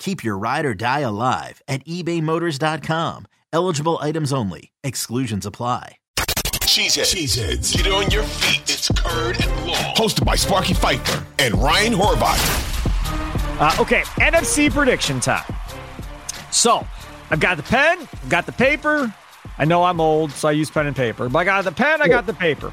Keep your ride or die alive at ebaymotors.com. Eligible items only. Exclusions apply. Cheeseheads. Cheeseheads. Get on your feet. It's Curd and Long. Hosted by Sparky Fifer and Ryan Horvat. Uh, okay, NFC prediction time. So, I've got the pen, I've got the paper. I know I'm old, so I use pen and paper. But I got the pen, I got the paper.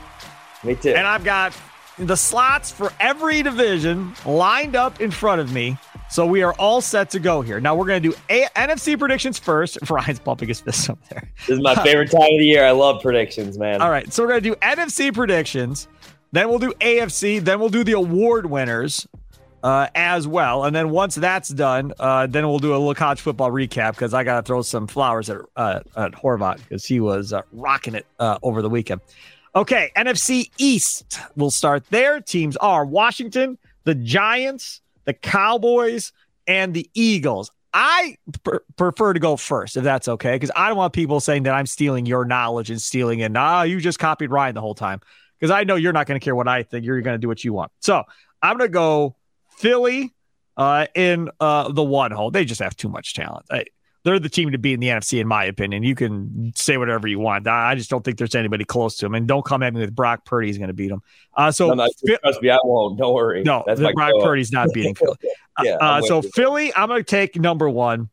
Me too. And I've got the slots for every division lined up in front of me. So we are all set to go here. Now we're going to do A- NFC predictions first. Ryan's bumping his fist up there. This is my favorite time of the year. I love predictions, man. All right, so we're going to do NFC predictions. Then we'll do AFC. Then we'll do the award winners uh, as well. And then once that's done, uh, then we'll do a little college football recap because I got to throw some flowers at uh, at Horvat because he was uh, rocking it uh, over the weekend. Okay, NFC East. We'll start there. Teams are Washington, the Giants, the Cowboys, and the Eagles. I pr- prefer to go first, if that's okay, because I don't want people saying that I'm stealing your knowledge and stealing it. Nah, you just copied Ryan the whole time, because I know you're not going to care what I think. You're going to do what you want. So I'm going to go Philly uh, in uh, the one hole. They just have too much talent. I, they're the team to beat in the NFC, in my opinion. You can say whatever you want. I just don't think there's anybody close to them. And don't come at me with Brock Purdy's going to beat them. Uh, so No, no, trust me, I won't. Don't worry. no, That's Brock go. Purdy's not beating Philly. Yeah, uh, so. Philly, I'm going to take number one.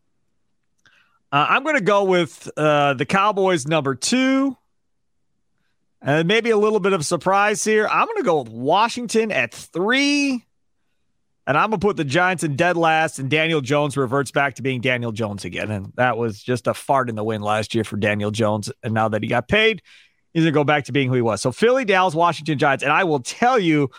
Uh, I'm going to go with uh, the Cowboys number two. And maybe a little bit of surprise here. I'm going to go with Washington at three. And I'm going to put the Giants in dead last, and Daniel Jones reverts back to being Daniel Jones again. And that was just a fart in the wind last year for Daniel Jones. And now that he got paid, he's going to go back to being who he was. So Philly, Dallas, Washington, Giants. And I will tell you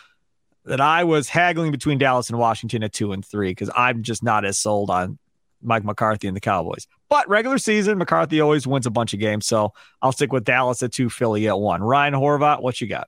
that I was haggling between Dallas and Washington at two and three because I'm just not as sold on Mike McCarthy and the Cowboys. But regular season, McCarthy always wins a bunch of games. So I'll stick with Dallas at two, Philly at one. Ryan Horvat, what you got?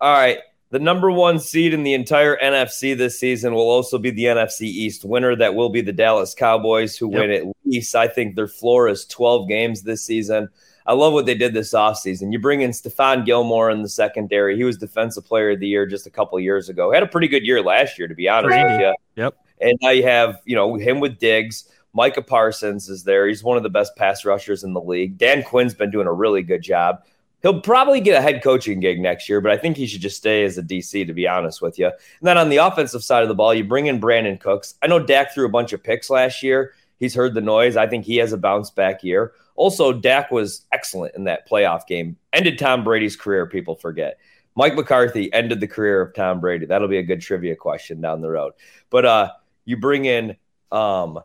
All right. The number one seed in the entire NFC this season will also be the NFC East winner. That will be the Dallas Cowboys, who Yep. win at least, I think their floor is 12 games this season. I love what they did this offseason. You bring in Stephon Gilmore in the secondary. He was Defensive Player of the Year just a couple years ago. Had a pretty good year last year, to be honest Pretty with you. Yep. And now you have, you know, him with Diggs. Micah Parsons is there. He's one of the best pass rushers in the league. Dan Quinn's been doing a really good job. He'll probably get a head coaching gig next year, but I think he should just stay as a DC, to be honest with you. And then on the offensive side of the ball, you bring in Brandin Cooks. I know Dak threw a bunch of picks last year. He's heard the noise. I think he has a bounce back year. Also, Dak was excellent in that playoff game. Ended Tom Brady's career, people forget. Mike McCarthy ended the career of Tom Brady. That'll be a good trivia question down the road. But uh, you bring in um,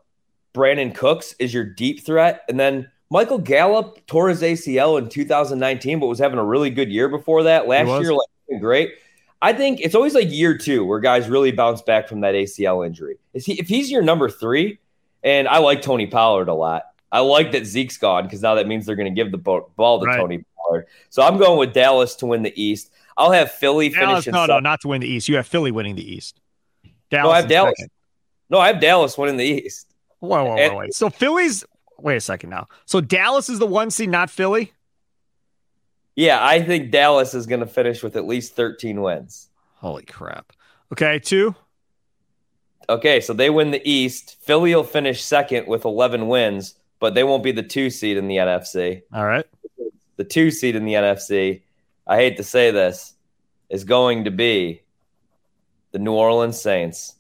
Brandin Cooks is your deep threat, and then Michael Gallup tore his ACL in 2019, but was having a really good year before that. Last year, like great. I think it's always like year two where guys really bounce back from that ACL injury. Is he if he's your number three, And I like Tony Pollard a lot. I like that Zeke's gone because now that means they're going to give the ball to right. Tony Pollard. So I'm going with Dallas to win the East. I'll have Philly Dallas, finish. No, no, not to win the East. You have Philly winning the East. Dallas no, I have Dallas. Second. No, I have Dallas winning the East. Whoa, whoa, whoa, wait. So Philly's. Wait a second now. So Dallas is the one seed, not Philly. Yeah, I think Dallas is going to finish with at least 13 wins. Holy crap. Okay, two. Okay, so they win the East. Philly will finish second with 11 wins, but they won't be the two seed in the NFC. All right. The two seed in the NFC, I hate to say this, is going to be the New Orleans Saints.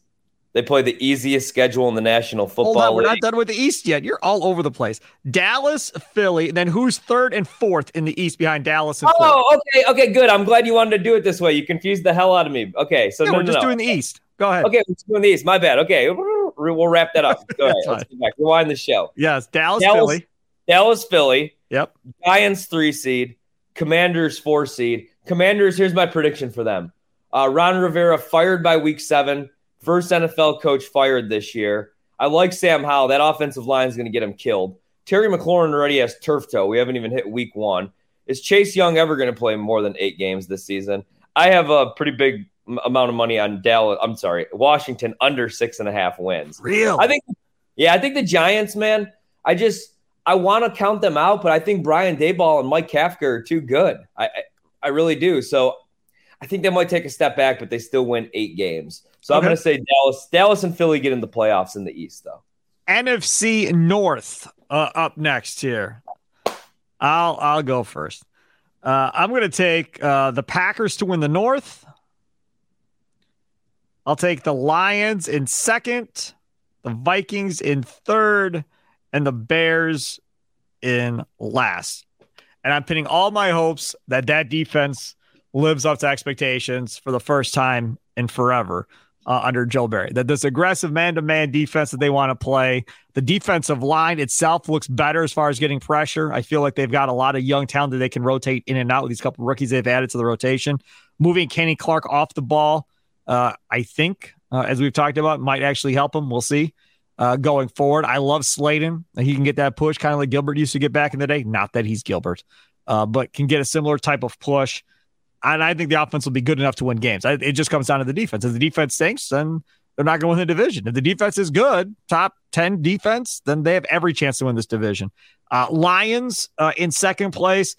They play the easiest schedule in the National Football Hold on, League. We're not done with the East yet. You're all over the place. Dallas, Philly, then who's third and fourth in the East behind Dallas and Oh, Philly? okay, okay, good. I'm glad you wanted to do it this way. You confused the hell out of me. Okay, so yeah, no, we're just no. doing the East. Go ahead. Okay, we're doing the East. My bad. Okay, we'll wrap that up. Go ahead. Let's get back. Rewind the show. Yes, Dallas, Dallas Philly. Dallas, Philly. Yep. Giants three seed. Commanders four seed. Commanders. Here's my prediction for them. Uh, Ron Rivera fired by week seven. First NFL coach fired this year. I like Sam Howell. That offensive line is going to get him killed. Terry McLaurin already has turf toe. We haven't even hit week one. Is Chase Young ever going to play more than eight games this season? I have a pretty big amount of money on Dallas. I'm sorry, Washington under six and a half wins. Real? I think. Yeah, I think the Giants, man. I just I want to count them out, but I think Brian Daboll and Mike Kafka are too good. I, I I really do. So I think they might take a step back, but they still win eight games. So okay. I'm going to say Dallas, Dallas and Philly get in the playoffs in the East, though. NFC North uh, up next here. I'll I'll go first. Uh, I'm going to take uh, the Packers to win the North. I'll take the Lions in second, the Vikings in third, and the Bears in last. And I'm pinning all my hopes that that defense lives up to expectations for the first time in forever uh, under Joe Barry. That this aggressive man to man defense that they want to play, the defensive line itself looks better as far as getting pressure. I feel like they've got a lot of young talent that they can rotate in and out with these couple rookies they've added to the rotation. Moving Kenny Clark off the ball, uh, I think, uh, as we've talked about, might actually help him. We'll see. Uh, going forward, I love Slaton. He can get that push, kind of like Gilbert used to get back in the day. Not that he's Gilbert, uh, but can get a similar type of push and I think the offense will be good enough to win games. It just comes down to the defense. If the defense stinks, then they're not going to win the division. If the defense is good, top 10 defense, then they have every chance to win this division. Uh, Lions uh, in second place.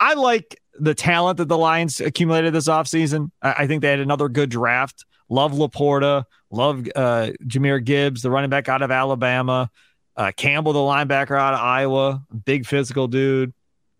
I like the talent that the Lions accumulated this offseason. I, I think they had another good draft. Love LaPorta. Love uh, Jahmyr Gibbs, the running back out of Alabama. Uh, Campbell, the linebacker out of Iowa. Big physical dude.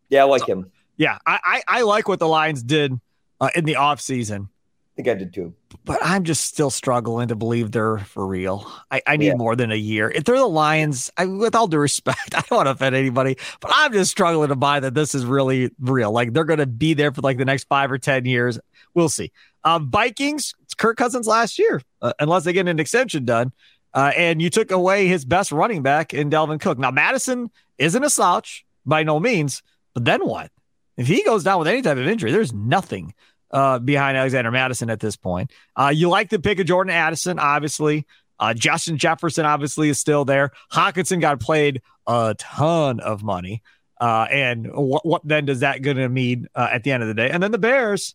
Yeah, I like so, him. Yeah, I, I, I like what the Lions did uh, in the offseason. I think I did too. But I'm just still struggling to believe they're for real. I, I need yeah. more than a year. If they're the Lions, I, with all due respect, I don't want to offend anybody, but I'm just struggling to buy that this is really real. Like they're going to be there for like the next five or 10 years. We'll see. Um, Vikings, it's Kirk Cousins last year, uh, unless they get an extension done. Uh, and you took away his best running back in Dalvin Cook. Now, Mattison isn't a slouch by no means, but then what? If he goes down with any type of injury, there's nothing uh, behind Alexander Mattison at this point. Uh, you like the pick of Jordan Addison, obviously. Uh, Justin Jefferson obviously is still there. Hockenson got played a ton of money. Uh, and what, what then does that going to mean uh, at the end of the day? And then the Bears,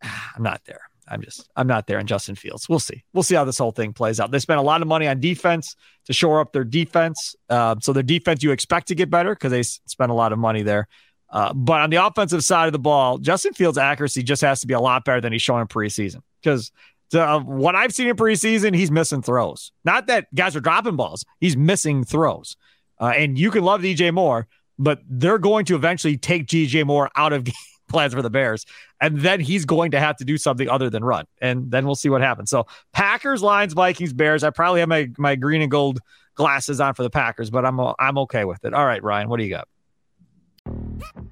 I'm not there. I'm just I'm not there in Justin Fields. We'll see. We'll see how this whole thing plays out. They spent a lot of money on defense to shore up their defense. Uh, so their defense you expect to get better because they spent a lot of money there. Uh, but on the offensive side of the ball, Justin Fields' accuracy just has to be a lot better than he's showing preseason. Because uh, what I've seen in preseason, he's missing throws. Not that guys are dropping balls, he's missing throws. Uh, and you can love DJ Moore, but they're going to eventually take DJ Moore out of plans for the Bears. And then he's going to have to do something other than run. And then we'll see what happens. So Packers, Lions, Vikings, Bears. I probably have my, my green and gold glasses on for the Packers, but I'm I'm okay with it. All right, Ryan, what do you got? Ha!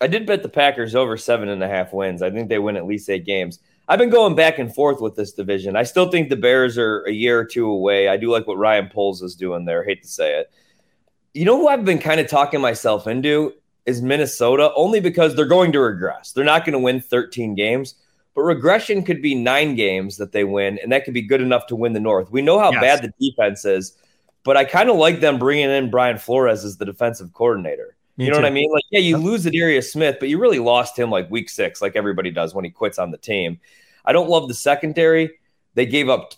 I did bet the Packers over seven and a half wins. I think they win at least eight games. I've been going back and forth with this division. I still think the Bears are a year or two away. I do like what Ryan Poles is doing there. hate to say it. You know who I've been kind of talking myself into is Minnesota, only because they're going to regress. They're not going to win 13 games, but regression could be nine games that they win, and that could be good enough to win the North. We know how Yes. bad the defense is, but I kind of like them bringing in Brian Flores as the defensive coordinator. Me you know too. what I mean? Like, yeah, you lose Darius Smith, but you really lost him like week six, like everybody does when he quits on the team. I don't love the secondary. They gave up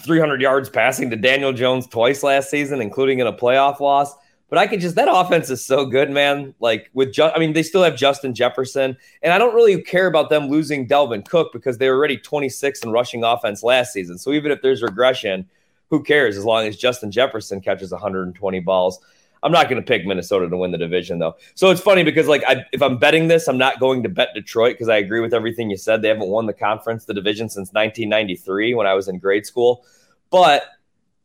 300 yards passing to Daniel Jones twice last season, including in a playoff loss. But I could just that offense is so good, man. Like with, ju- I mean, they still have Justin Jefferson, and I don't really care about them losing Dalvin Cook because they were already 26 in rushing offense last season. So even if there's regression, who cares as long as Justin Jefferson catches 120 balls. I'm not going to pick Minnesota to win the division though. So it's funny because like I, if I'm betting this, I'm not going to bet Detroit because I agree with everything you said. They haven't won the conference, the division since 1993 when I was in grade school. But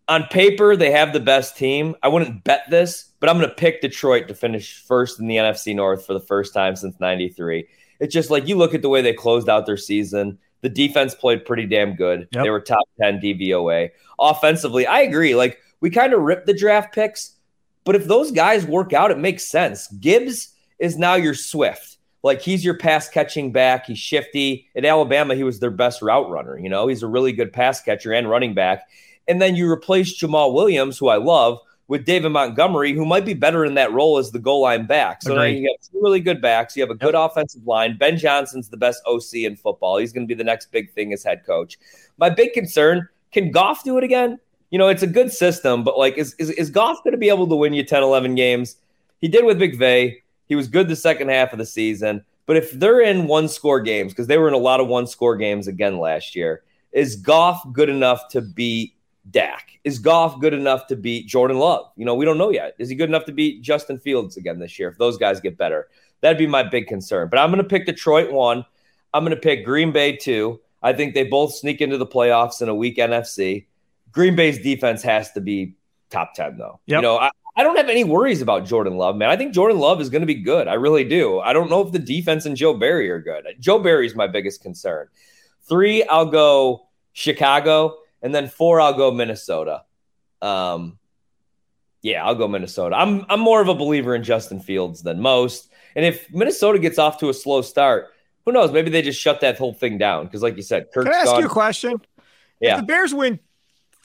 on paper, they have the best team. I wouldn't bet this, but I'm going to pick Detroit to finish first in the NFC North for the first time since 93. It's just like you look at the way they closed out their season. The defense played pretty damn good. Yep. They were top 10 DVOA. Offensively, I agree. Like we kind of ripped the draft picks, but if those guys work out, it makes sense. Gibbs is now your Swift. Like he's your pass catching back. He's shifty. At Alabama, he was their best route runner. You know, he's a really good pass catcher and running back. And then you replace Jamaal Williams, who I love, with David Montgomery, who might be better in that role as the goal line back. So now you have two really good backs. You have a good offensive line. Ben Johnson's the best OC in football. He's going to be the next big thing as head coach. My big concern can Goff do it again? You know, it's a good system, but like, is, is, is Goff going to be able to win you 10, 11 games? He did with McVay. He was good the second half of the season. But if they're in one score games, because they were in a lot of one score games again last year, is Goff good enough to beat Dak? Is Goff good enough to beat Jordan Love? You know, we don't know yet. Is he good enough to beat Justin Fields again this year if those guys get better? That'd be my big concern. But I'm going to pick Detroit one. I'm going to pick Green Bay two. I think they both sneak into the playoffs in a weak NFC. Green Bay's defense has to be top 10, though. Yep. You know, I, I don't have any worries about Jordan Love, man. I think Jordan Love is going to be good. I really do. I don't know if the defense and Joe Barry are good. Joe Barry's my biggest concern. Three, I'll go Chicago, and then four, I'll go Minnesota. Um, yeah, I'll go Minnesota. I'm I'm more of a believer in Justin Fields than most. And if Minnesota gets off to a slow start, who knows? Maybe they just shut that whole thing down because, like you said, Kirk's Can I ask gone. you a question? Yeah. If the Bears win